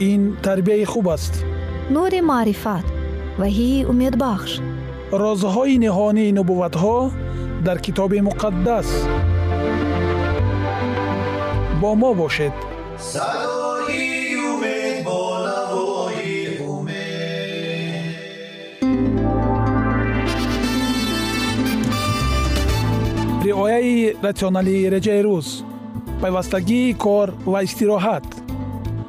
ин тарбияи хуб аст. Нури маърифат ваҳии умедбахш. Розҳои ниҳонии нубувватҳо дар китоби муқаддас. Бо мо бошед. Садои умед бо навои умед. Риояи ратсионалии реҷаи рӯз. Пайвастагии кор ва истироҳат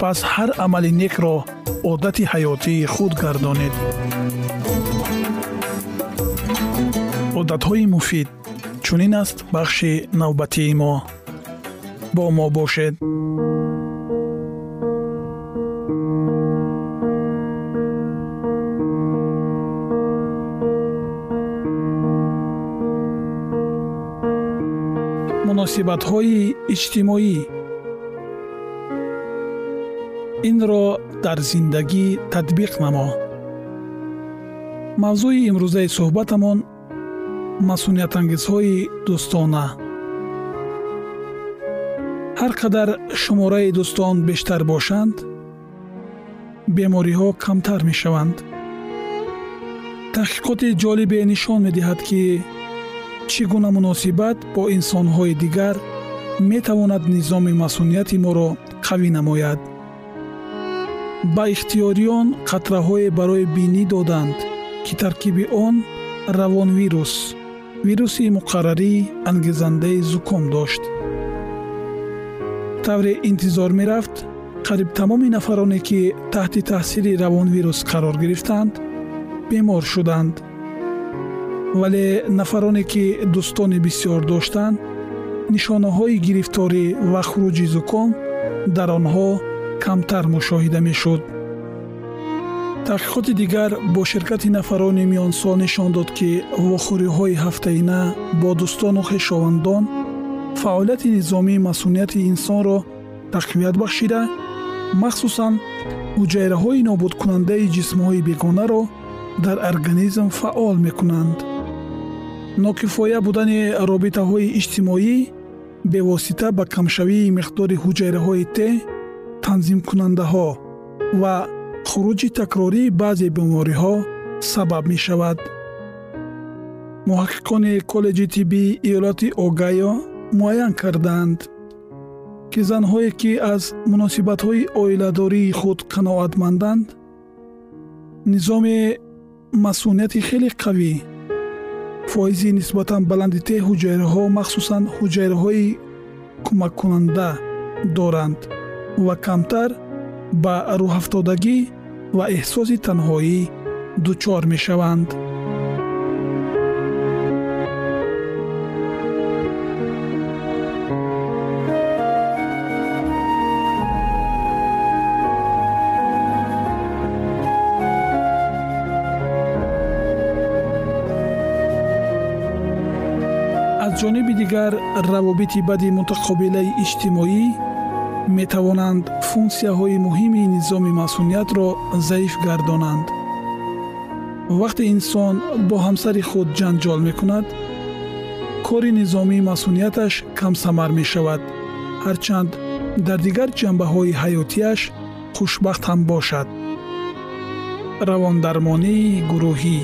пас ҳар амали некро одати ҳаётии худ гардонед. Одатҳои муфид чунин аст бахши навбатии мо? Бо мо бошед. Муносибатҳои иҷтимоӣ инро дар зиндагӣ татбиқ намо. Мавзӯи имрӯзаи суҳбатамон масъуниятангезҳои дӯстона. Ҳар қадар шумораи дӯстон бештар бошанд бемориҳо камтар мешаванд. Таҳқиқоти ҷолибе нишон медиҳад ки чӣ гуна муносибат бо инсонҳои дигар метавонад низоми масъунияти моро қавӣ намояд ба ихтиёриён қатраҳое барои бинӣ доданд ки таркиби он равонвирус вируси муқаррарӣ ангезандаи зуком дошт. Тавре интизор мерафт қариб тамоми нафароне ки таҳти таъсири равонвирус қарор гирифтанд бемор шуданд. Вале нафароне ки дӯстони бисьёр доштанд нишонаҳои гирифторӣ ва хуруҷи зуком дар онҳо камтар мушоҳида мешуд. Таҳқиқоти дигар бо ширкати нафарони миёнсол нишон дод ки вохӯриҳои ҳафтаина бо дӯстону хешовандон фаъолияти низомии масъунияти инсонро тақвият бахшида махсусан ҳуҷайраҳои нобудкунандаи ҷисмҳои бегонаро дар организм фаъол мекунанд. Нокифоя будани робитаҳои иҷтимоӣ бевосита ба камшавии миқдори ҳуҷайраҳои те танзимкунандаҳо ва хуруҷи такрории баъзе бемориҳо сабаб мешавад. Муҳаққиқони коллеҷи тиббии иёлоти огайо муайян кардаанд ки занҳое ки аз муносибатҳои оиладории худ қаноатманданд низоми масъунияти хеле қавӣ фоизи нисбатан баланди те ҳуҷайраҳо махсусан ҳуҷайраҳои кӯмаккунанда доранд ва камтар ба рӯҳафтодагӣ ва эҳсоси танҳоӣ дучор мешаванд. Ҷониби дигар равобити бади мутақобилаи иҷтимоӣ метавонанд функсияҳои муҳими низоми масъуниятро заиф гардонанд. Вақте инсон бо ҳамсари худ ҷанҷол мекунад кори низомии масъунияташ камсамар мешавад. Ҳарчанд дар дигар ҷанбаҳои ҳаётияш хушбахт ҳам бошад. Равондармонии гурӯҳӣ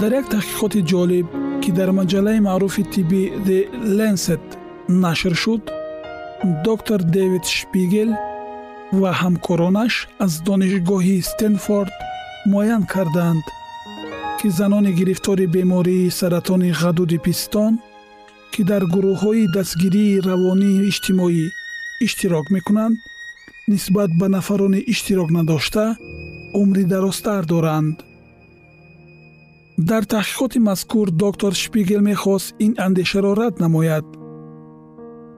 дар як таҳқиқоти ҷолиб ки дар маҷаллаи маъруфи тибби the lancet нашр шуд доктор дэвид шпигел ва ҳамкоронаш аз донишгоҳи стенфорд муайян карданд ки занони гирифтори бемории саратони ғадуди пистон ки дар гурӯҳҳои дастгирии равонии иҷтимоӣ иштирок мекунанд нисбат ба нафарони иштирок надошта умри дарозтар доранд. Дар таҳқиқоти мазкур доктор шпигел мехост ин андешаро рад намояд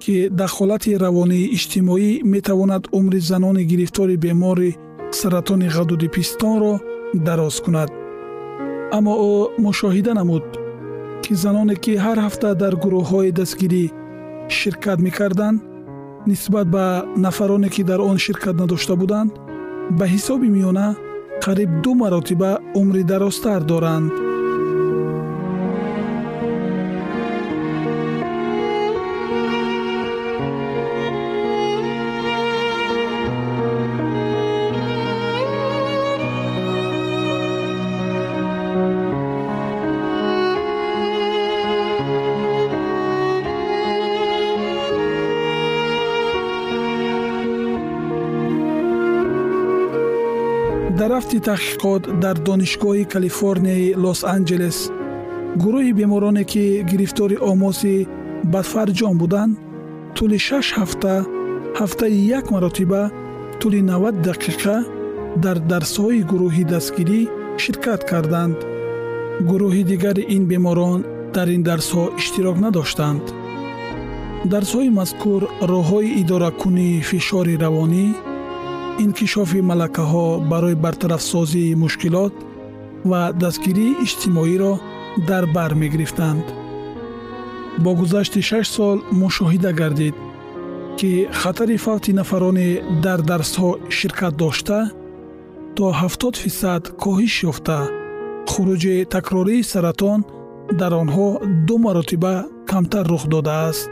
ки дахолати равонии иҷтимоӣ метавонад умри занони гирифтори бемори саратони ғадуди пистонро дароз кунад. Аммо ӯ мушоҳида намуд ки заноне ки ҳар ҳафта дар гурӯҳҳои дастгирӣ ширкат мекарданд нисбат ба нафароне ки дар он ширкат надошта буданд ба ҳисоби миёна қариб ду маротиба умри дарозтар доранд рафти таҳқиқот дар донишгоҳи калифорнияи лос анҷелес. Гурӯҳи бемороне ки гирифтори омоси бадфарҷон буданд тӯли шаш ҳафта ҳафтаи як маротиба тӯли навад дақиқа дар дарсҳои гурӯҳи дастгирӣ ширкат карданд. Гурӯҳи дигари ин беморон дар ин дарсҳо иштирок надоштанд. Дарсҳои мазкур роҳҳои идоракунии фишори равонӣ инкишофи малакаҳо барои бартарафсозии мушкилот ва дастгирии иҷтимоиро дар бар мегирифтанд. Бо гузашти шаш сол мушоҳида гардид ки хатари фавти нафароне дар дарсҳо ширкат дошта то 70 фисад коҳиш ёфта. Хуруҷи такрории саратон дар онҳо ду маротиба камтар рух додааст.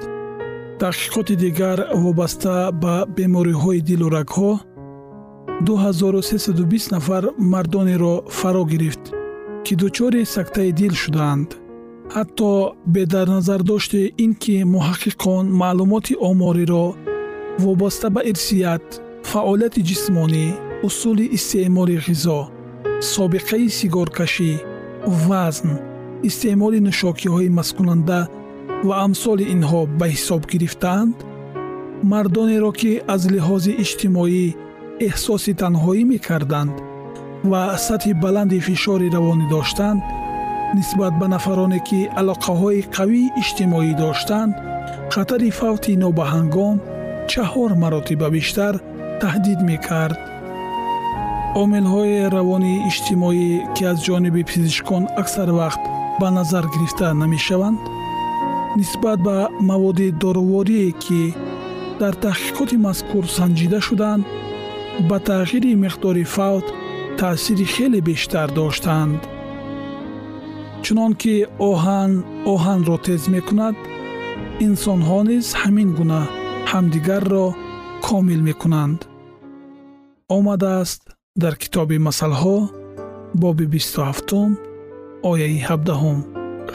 Таҳқиқоти дигар вобаста ба бемориҳои дилу рагҳо 2320 нафар мардонеро фаро гирифт ки дучори сактаи дил шудаанд ҳатто бедарназардошти ин ки муҳаққиқон маълумоти омориро вобаста ба ирсият фаъолияти ҷисмонӣ усули истеъмоли ғизо собиқаи сигоркашӣ вазн истеъмоли нӯшокиҳои масткунанда ва амсоли инҳо ба ҳисоб гирифтаанд? Мардонеро ки аз лиҳози иҷтимоӣ эҳсоси танҳоӣ мекарданд ва сатҳи баланди фишори равонӣ доштанд нисбат ба нафароне ки алоқаҳои қавии иҷтимоӣ доштанд хатари фавти нобаҳангом чаҳор маротиба бештар таҳдид мекард. омилҳои равонии иҷтимоӣ ки аз ҷониби пизишкон аксар вақт ба назар гирифта намешаванд нисбат ба маводи доруворие ки дар таҳқиқоти мазкур санҷида шуданд ба тағйири миқдори фавт таъсири хеле бештар доштаанд чунон ки оҳан оҳанро тез мекунад инсонҳо низ ҳамин гуна ҳамдигарро комил мекунанд. Омадааст дар китоби масъалҳо боби бисту ҳафтум ояи ҳабдаҳум.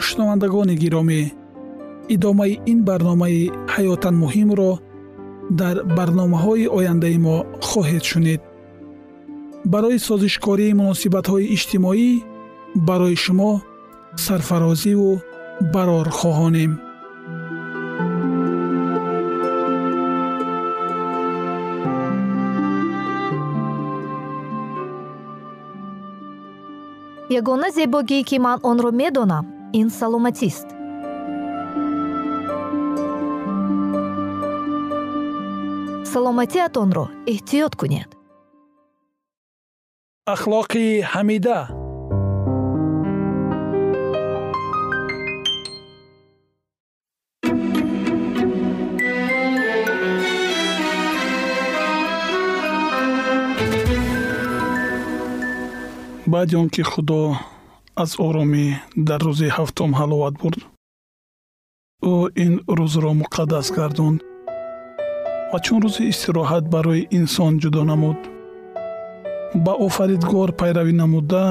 Шунавандагони гиромӣ идомаи ин барномаи ҳаётан муҳимро дар барномаҳои ояндаи мо хоҳед шунид. Барои созишкории муносибатҳои иҷтимоӣ барои шумо сарфарозиву барор хоҳонем. Ягона зебогие ки ман онро медонам ин саломатист. Саломатиатонро эҳтиёт кунед. Ахлоқи ҳамида. Баъди он ки худо аз оромӣ дар рӯзи ҳафтум ҳаловат бурд ӯ ин рӯзро муқаддас гардонд ва чун рӯзи истироҳат барои инсон ҷудо намуд? Ба офаридгор пайравӣ намуда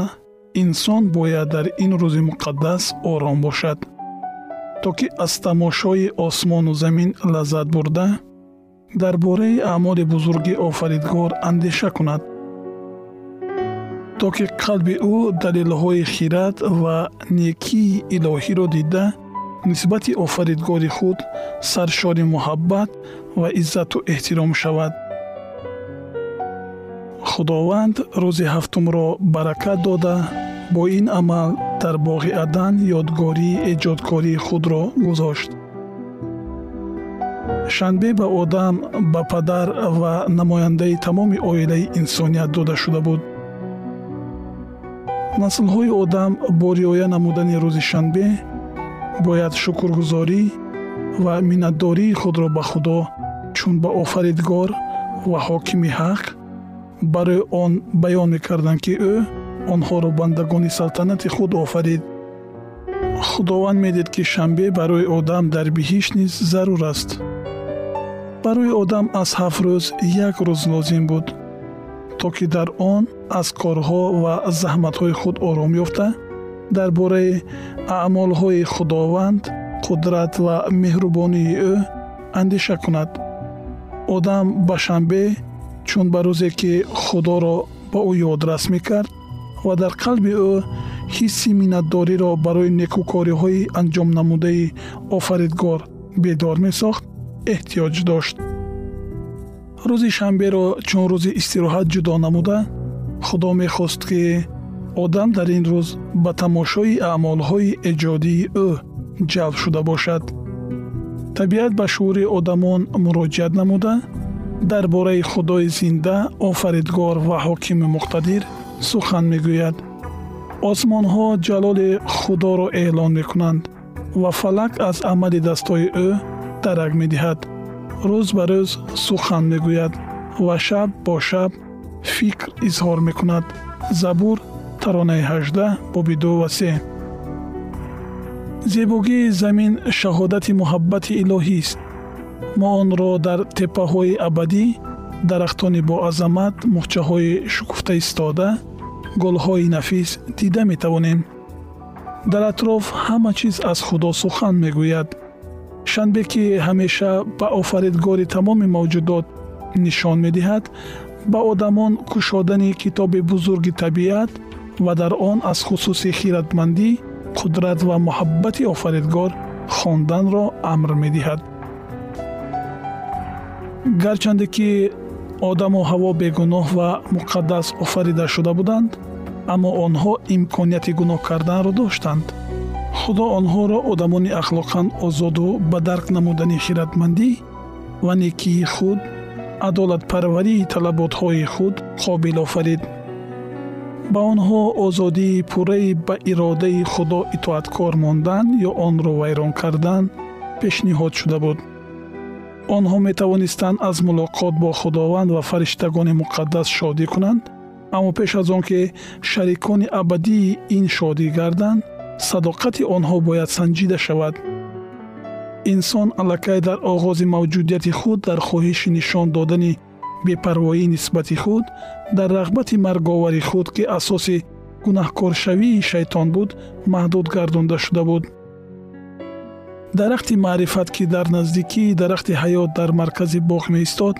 инсон бояд дар ин рӯзи муқаддас ором бошад. То ки аз тамошои осмону замин лаззат бурда дар бораи аъмоли бузурги офаридгор андеша кунад. То ки қалби ӯ далелҳои хират ва некии илоҳиро дида нисбати офаридгори худ саршори муҳаббат ва иззату эҳтиром шавад. Худованд рӯзи ҳафтумро баракат дода бо ин амал дар боғи адан ёдгории эҷодкории худро гузошт. Шанбе ба одам ба падар ва намояндаи тамоми оилаи инсоният дода шуда буд. Наслҳои одам бо риоя намудани рӯзи шанбе бояд шукргузорӣ ва миннатдории худро ба худо чун ба офаридгор ва ҳокими ҳақ барои он баён мекарданд ки ӯ онҳоро бандагони салтанати худ офарид. Худованд медид ки шанбе барои одам дар биҳишт низ зарур аст. Барои одам аз ҳафт рӯз як рӯз лозим буд то ки дар он аз корҳо ва заҳматҳои худ ором ёфта дар бораи аъмолҳои худованд қудрат ва меҳрубонии ӯ андеша кунад. Одам ба шанбе чун ба рӯзе ки худоро ба ӯ ёдрас мекард ва дар қалби ӯ ҳисси миннатдориро барои некӯкориҳои анҷомнамудаи офаридгор бедор месохт эҳтиёҷ дошт. Рӯзи шанберо чун рӯзи истироҳат ҷудо намуда худо мехост ки одам дар ин рӯз ба тамошои аъмолҳои эҷодии ӯ ҷалб шуда бошад. Табиат ба шуури одамон муроҷиат намуда дар бораи худои зинда офаридгор ва ҳокими муқтадир сухан мегӯяд. Осмонҳо ҷалоли худоро эълон мекунанд ва фалак аз амали дастҳои ӯ дарак медиҳад. Рӯз ба рӯз сухан мегӯяд ва шаб бо шаб фикр изҳор мекунад. Забур таронаи 18 боби 2 ва 3 зебогии замин шаҳодати муҳаббати илоҳист мо онро дар теппаҳои абадӣ дарахтони боазамат мухчаҳои шукуфта истода гулҳои нафис дида метавонем. Дар атроф ҳама чиз аз худо сухан мегӯяд. Шанбе ки ҳамеша ба офаридгори тамоми мавҷудот нишон медиҳад ба одамон кушодани китоби бузурги табиат ва дар он аз хусуси хиратмандӣ қудрат ва муҳаббати офаридгор хонданро амр медиҳад. Гарчанде ки одаму ҳаво бегуноҳ ва муқаддас офарида шуда буданд аммо онҳо имконияти гуноҳ карданро доштанд. Худо онҳоро одамони ахлоқан озоду ба дарк намудани хиратмандӣ ва некии худ адолатпарварии талаботҳои худ қобил офарид ба онҳо озодии пурраи ба иродаи худо итоаткор мондан ё онро вайрон кардан пешниҳод шуда буд. Онҳо метавонистанд аз мулоқот бо худованд ва фариштагони муқаддас шодӣ кунанд аммо пеш аз он ки шарикони абадии ин шодӣ гарданд садоқати онҳо бояд санҷида шавад. Инсон аллакай дар оғози мавҷудияти худ дар хоҳиши нишон додани бепарвоӣ нисбати худ дар рағбати марговари худ ки асоси гунаҳкоршавии шайтон буд маҳдуд гардонда шуда буд. Дарахти маърифат ки дар наздикии дарахти ҳаёт дар маркази боғ меистод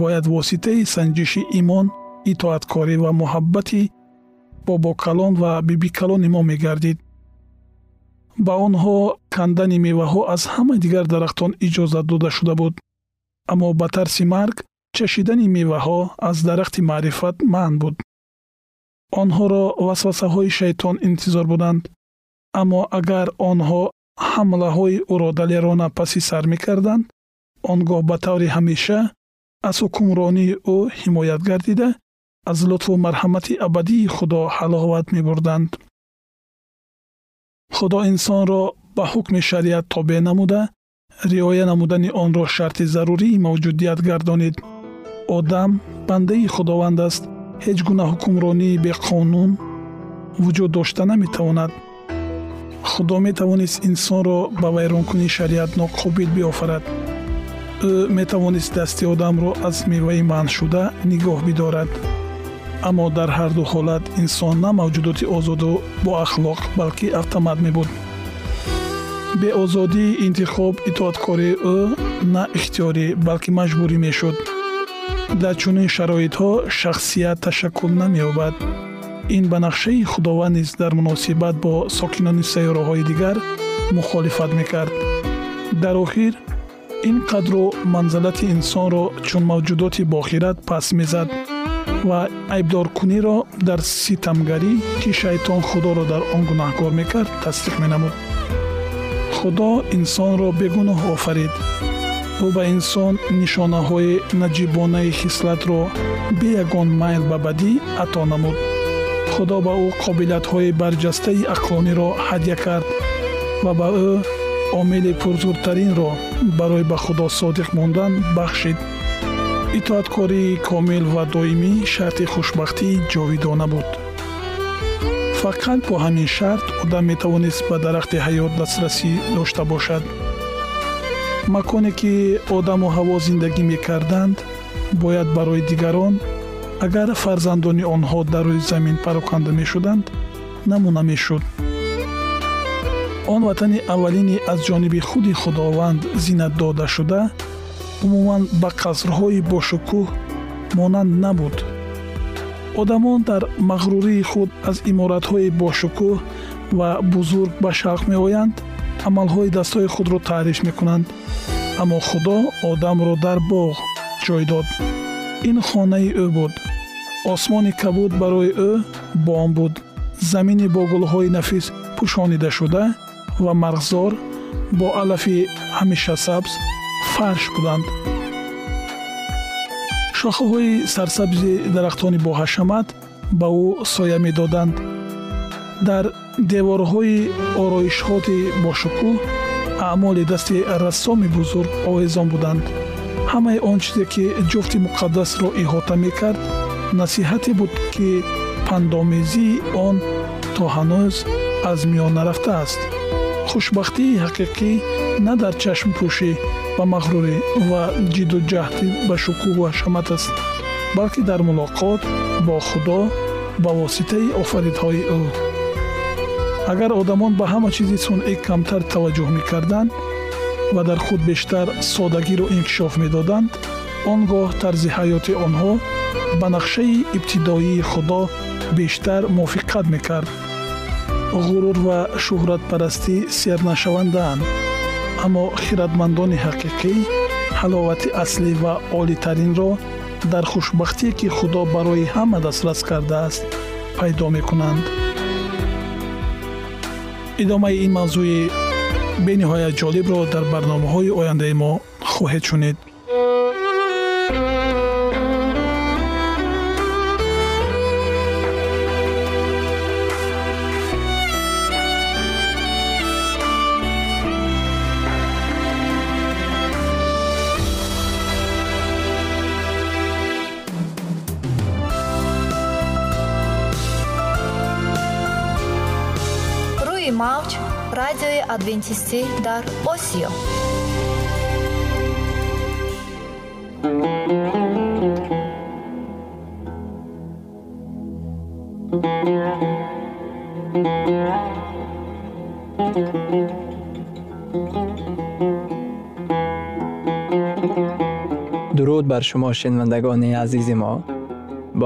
бояд воситаи санҷиши имон итоаткорӣ ва муҳаббати бобокалон ва бибикалони мо мегардид. Ба онҳо кандани меваҳо аз ҳама дигар дарахтон иҷозат дода шуда буд. Аммо ба тарси марг чашидани меваҳо аз дарахти маърифат манъ буд. Онҳоро васвасаҳои шайтон интизор буданд аммо агар онҳо ҳамлаҳои ӯро далерона паси сар мекарданд он гоҳ ба таври ҳамеша аз ҳукмронии ӯ ҳимоят гардида аз лутфу марҳамати абадии худо ҳаловат мебурданд. Худо инсонро ба ҳукми шариат тобеъ намуда риоя намудани онро шарти зарурии мавҷудият гардонид одам бандаи худованд аст. ҳеҷ гуна ҳукмронии беқонун вуҷуд дошта наметавонад. Худо метавонист инсонро ба вайронкунии шариат ноқобил биёфарад ӯ метавонист дасти одамро аз меваи манъшуда нигоҳ бидорад. Аммо дар ҳарду ҳолат инсон на мавҷудоти озоду боахлоқ балки автомат мебуд. Беозодии интихоб итоаткории ӯ на ихтиёрӣ балки маҷбурӣ мешуд дар чунин шароитҳо шахсият ташаккул намеёбад. Ин ба нақшаи худованд низ дар муносибат бо сокинони сайёраҳои дигар мухолифат мекард. Дар охир ин қадру манзалати инсонро чун мавҷудоти бохират пас мезад ва айбдоркуниро дар ситамгарӣ ки шайтон худоро дар он гунаҳкор мекард тасдиқ менамуд. Худо инсонро бегуноҳ офарид ӯ ба инсон нишонаҳои наҷибонаи хислатро бе ягон майл ба бадӣ ато намуд. Худо ба ӯ қобилиятҳои барҷастаи ақлониро ҳадя кард ва ба ӯ омили пурзуртаринро барои ба худо содиқ мондан бахшид. Итоаткории комил ва доимӣ шарти хушбахтии ҷовидона буд. Фақат бо ҳамин шарт одам метавонист ба дарахти ҳаёт дастрасӣ дошта бошад маконе ки одаму ҳаво зиндагӣ мекарданд бояд барои дигарон агар фарзандони онҳо дар рӯи замин пароканда мешуданд намуна мешуд. Он ватани аввалини аз ҷониби худи худованд зинат додашуда умуман ба қасрҳои бошукӯҳ монанд набуд. Одамон дар мағрурии худ аз иморатҳои бошукӯҳ ва бузург ба шавқ меоянд амалҳои дастҳои худро таъриф мекунанд. Аммо худо одамро дар боғ ҷой дод. Ин хонаи ӯ буд. Осмони кабуд барои ӯ бом буд. Замини бо гулҳои нафис пӯшонида шуда ва марғзор бо алафи ҳамешасабз фарш буданд. Шохаҳои сарсабзи дарахтони боҳашамат ба ӯ соя медоданд. Дар деворҳои ороишҳоти бошукӯҳ аъмоли дасти рассоми бузург овезон буданд. Ҳамаи он чизе ки ҷуфти муқаддасро иҳота мекард насиҳате буд ки пандомезии он то ҳанӯз аз миён нарафтааст хушбахтии ҳақиқӣ на дар чашмпӯшӣ ба мағрурӣ ва ҷиддуҷаҳдӣ ба шукӯҳу ҳашамат аст балки дар мулоқот бо худо ба воситаи офаридҳои ӯ агар одамон ба ҳама чизи сунъӣ камтар таваҷҷӯҳ мекарданд ва дар худ бештар содагиро инкишоф медоданд он гоҳ тарзи ҳаёти онҳо ба нақшаи ибтидоии худо бештар мувофиқат мекард. ғурур ва шӯҳратпарастӣ сернашавандаанд аммо хиратмандони ҳақиқӣ ҳаловати аслӣ ва олитаринро дар хушбахтие ки худо барои ҳама дастрас кардааст пайдо мекунанд идомаи ин мавзӯи бениҳоят ҷолибро дар барномаҳои ояндаи мо хоҳед шунид радиои адвентистӣ дар осиё дуруд бар шумо шинавандагони азизи мо бо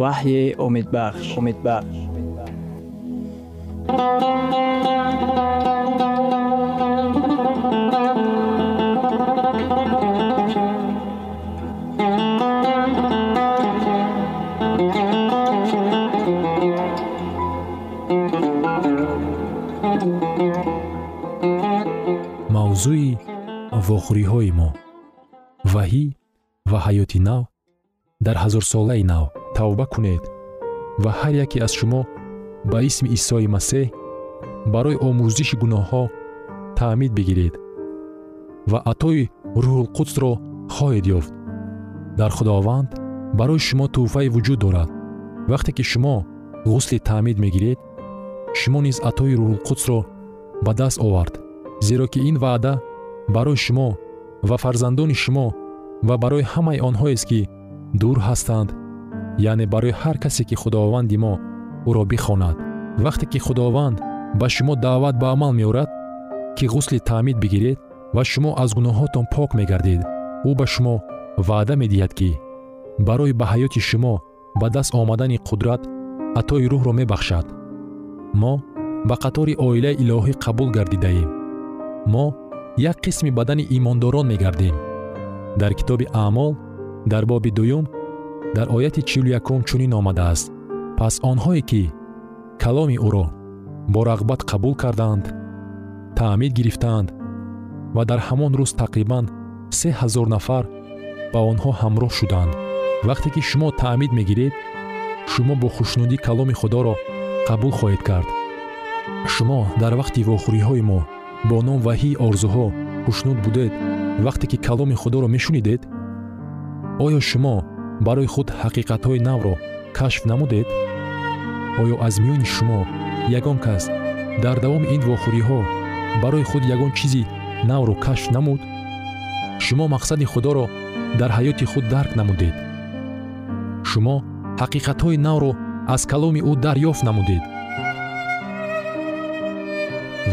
ваҳйи умедбахш умедбахш мавзӯи вохӯриҳои мо. Ваҳӣ ва ҳаёти нав дар ҳазорсолаи нав тавба кунед ва ҳар яке аз шумо ба исми исои масеҳ барои омӯзиши гуноҳҳо таъмид бигиред ва атои рӯҳулқудсро хоҳед ёфт. Дар худованд барои шумо тӯҳфае вуҷуд дорад. Вақте ки шумо ғусли таъмид мегиред шумо низ атои рӯҳулқудсро ба даст овард зеро ки ин ваъда барои шумо ва фарзандони шумо ва барои ҳамаи онҳоест ки дур ҳастанд яъне барои ҳар касе ки худованди мо ӯро бихонад. Вақте ки худованд ба шумо даъват ба амал меорад ки ғусли таъмид бигиред ва шумо аз гуноҳҳотон пок мегардед ӯ ба шумо ваъда медиҳад ки барои ба ҳаёти шумо ба даст омадани қудрат атои рӯҳро мебахшад. Мо ба қатори оилаи илоҳӣ қабул гардидаем. Мо як қисми бадани имондорон мегардем дар китоби аъмол дар боби дуюм дар ояти чилу якум чунин омадааст. Пас онҳое ки каломи ӯро бо рағбат қабул карданд таъмид гирифтаанд ва дар ҳамон рӯз тақрибан се ҳазор нафар ба онҳо ҳамроҳ шуданд. Вақте ки шумо таъмид мегиред шумо бо хушнудӣ каломи худоро қабул хоҳед кард. Шумо дар вақти вохӯриҳои мо бо ном ваҳии орзуҳо хушнуд будед вақте ки каломи худоро мешунидед оё шумо барои худ ҳақиқатҳои навро кашф намудед? Оё аз миёни шумо ягон кас дар давоми ин вохӯриҳо барои худ ягон чизи навро кашф намуд? Шумо мақсади худоро дар ҳаёти худ дарк намудед? Шумо ҳақиқатҳои навро аз каломи ӯ дарёфт намудед?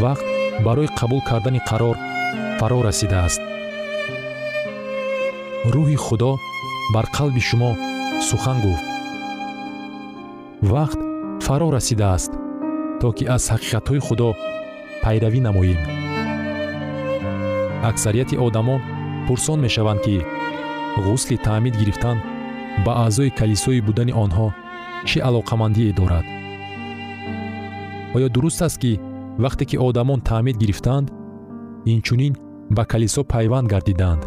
Вақт барои қабул кардани қарор фаро расидааст рӯҳи худо бар қалби шумо сухан гуфт. Вақт фаро расидааст то ки аз ҳақиқатҳои худо пайравӣ намоем. Аксарияти одамон пурсон мешаванд ки ғусли таъмид гирифтан ба аъзои калисои будани онҳо чӣ алоқамандие дорад? Оё дуруст аст ки вақте ки одамон таъмид гирифтанд инчунин ба калисо пайванд гардиданд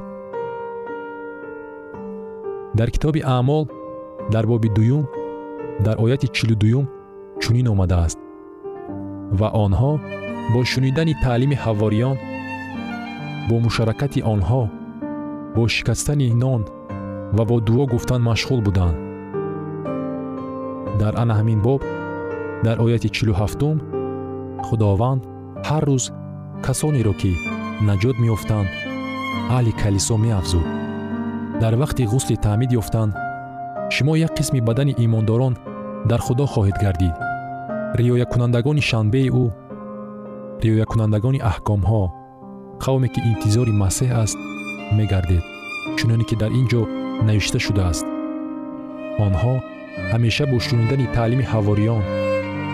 дар китоби аъмол дар боби дуюм дар ояти чилу дуюм чунин омадааст. Ва онҳо бо шунидани таълими ҳавориён бо мушаракати онҳо бо шикастани нон ва бо дуо гуфтан машғул буданд. Дар ана ҳамин боб дар ояти чилу ҳафтум худованд ҳар рӯз касонеро ки наҷот меёфтанд аҳли калисо меафзуд дар вақти ғусли таъмид ёфтан шумо як қисми бадани имондорон дар худо хоҳед гардид. Риоякунандагони шанбеи ӯ риоякунандагони аҳкомҳо қавме ки интизори масеҳ аст мегардед чуноне ки дар ин ҷо навишта шудааст. Онҳо ҳамеша бо шунидани таълими ҳавориён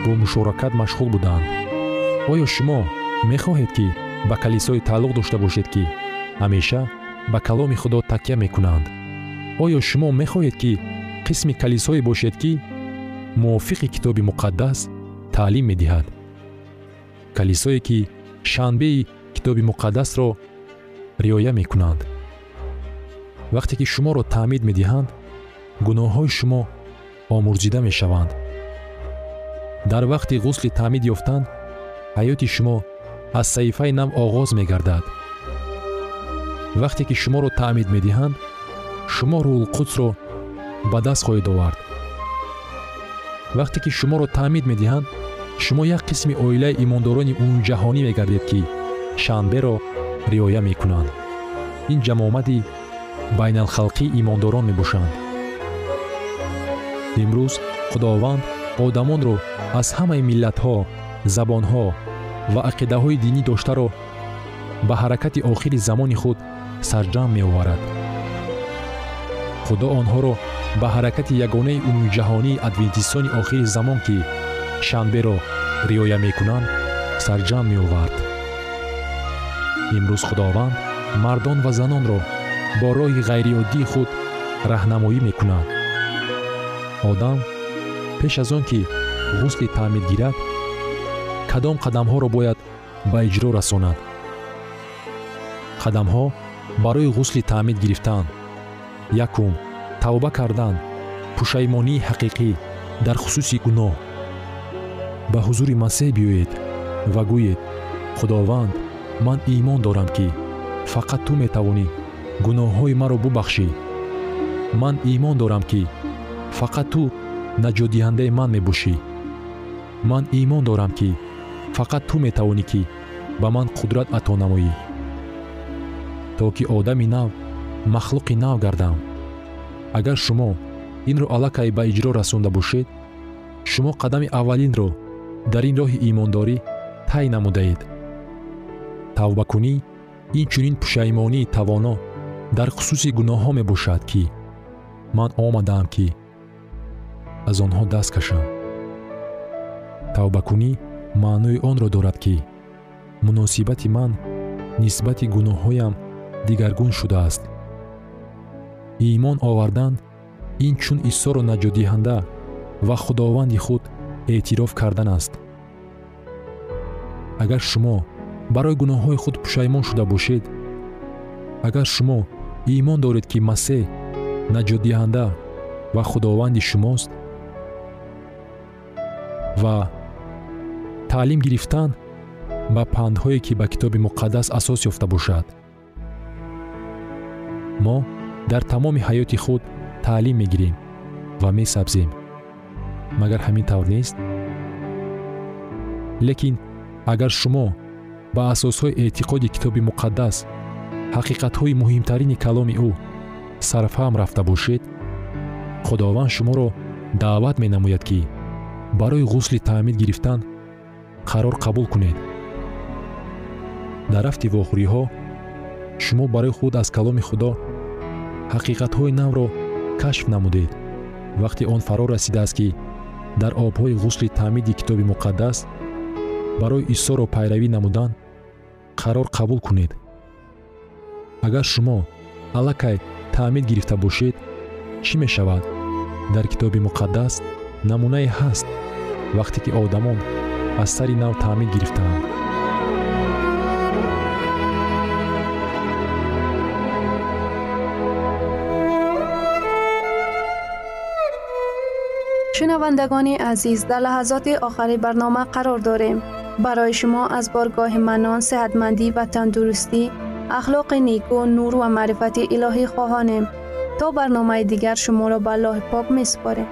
бо мушоракат машғул буданд. Оё шумо мехоҳед ки ба калисое тааллуқ дошта бошед ки ҳамеша ба каломи худо такя мекунанд. Оё шумо мехоҳед ки қисми калисое бошед ки мувофиқи китоби муқаддас таълим медиҳад. Калисое ки шанбеи китоби муқаддасро риоя мекунанд. Вақте ки шуморо таъмид медиҳанд гуноҳҳои шумо омурзида мешаванд. Дар вақти ғусли таъмид ёфтан ҳаёти шумо аз саҳифаи нав оғоз мегардад вақте ки шуморо таъмид медиҳанд шумо рӯҳулқудсро ба даст хоҳед овард. Вақте ки шуморо таъмид медиҳанд шумо як қисми оилаи имондорони умумиҷаҳонӣ мегардед ки шанберо риоя мекунанд. Ин ҷамомади байналхалқии имондорон мебошанд. Имрӯз худованд одамонро аз ҳамаи миллатҳо забонҳо ва ақидаҳои динӣ доштаро ба ҳаракати охири замони худ сарҷам меоварад. Худо онҳоро ба ҳаракати ягонаи умумиҷаҳонии адвентистони охири замон ки шанберо риоя мекунанд сарҷам меовард. Имрӯз худованд мардон ва занонро бо роҳи ғайриоддии худ раҳнамоӣ мекунад одам пеш аз он ки ғусли таъмид гирад кадом қадамҳоро бояд ба иҷро расонад. Қадамҳо барои ғусли таъмид гирифтан якум тавба кардан пушаймонии ҳақиқӣ дар хусуси гуноҳ. Ба ҳузури масеҳ биёед ва гӯед худованд ман имон дорам ки фақат ту метавонӣ гуноҳҳои маро бубахшӣ. Ман имон дорам ки фақат ту наҷотдиҳандаи ман мебошӣ. Ман имон дорам ки фақат ту метавонӣ ки ба ман қудрат ато намоӣ то ки одами нав махлуқи нав гардам. Агар шумо инро аллакай ба иҷро расонда бошед шумо қадами аввалинро дар ин роҳи имондорӣ тай намудаед тавбакунӣ инчунин пушаймонии тавоно дар хусуси гуноҳҳо мебошад ки ман омадаам ки аз онҳо даст кашам. Тавбакунӣ маънои онро дорад ки муносибати ман нисбати гуноҳҳоям дигаргун шудааст. Имон овардан ин чун исоро наҷотдиҳанда ва худованди худ эътироф кардан аст. Агар шумо барои гуноҳҳои худ пушаймон шуда бошед агар шумо имон доред ки масеҳ наҷотдиҳанда ва худованди шумост ва таълим гирифтан ба пандҳое ки ба китоби муқаддас асос ёфта бошад мо дар тамоми ҳаёти худ таълим мегирем ва месабзем. Магар ҳамин тавр нест? Лекин агар шумо ба асосҳои эътиқоди китоби муқаддас ҳақиқатҳои муҳимтарини каломи ӯ сарфаҳм рафта бошед худованд шуморо даъват менамояд ки барои ғусли таъмид гирифтан қарор қабул кунед. Дар ҳафти вохӯриҳо шумо барои худ аз каломи худо ҳақиқатҳои навро кашф намудед. Вақте он фаро расидааст ки дар обҳои ғусли таъмиди китоби муқаддас барои исоро пайравӣ намудан қарор қабул кунед. Агар шумо аллакай таъмид гирифта бошед чӣ мешавад? Дар китоби муқаддас намунае ҳаст вақте ки одамон аз сари нав таъмид гирифтаанд шунавандагони азиз дар лаҳазоти охари барнома қарор дорем барои шумо аз боргоҳи манон сеҳатмандӣ ва тандурустӣ ахлоқи неку нур ва маърифати илоҳӣ хоҳонем то барномаи дигар шуморо ба аллоҳи пок месупорем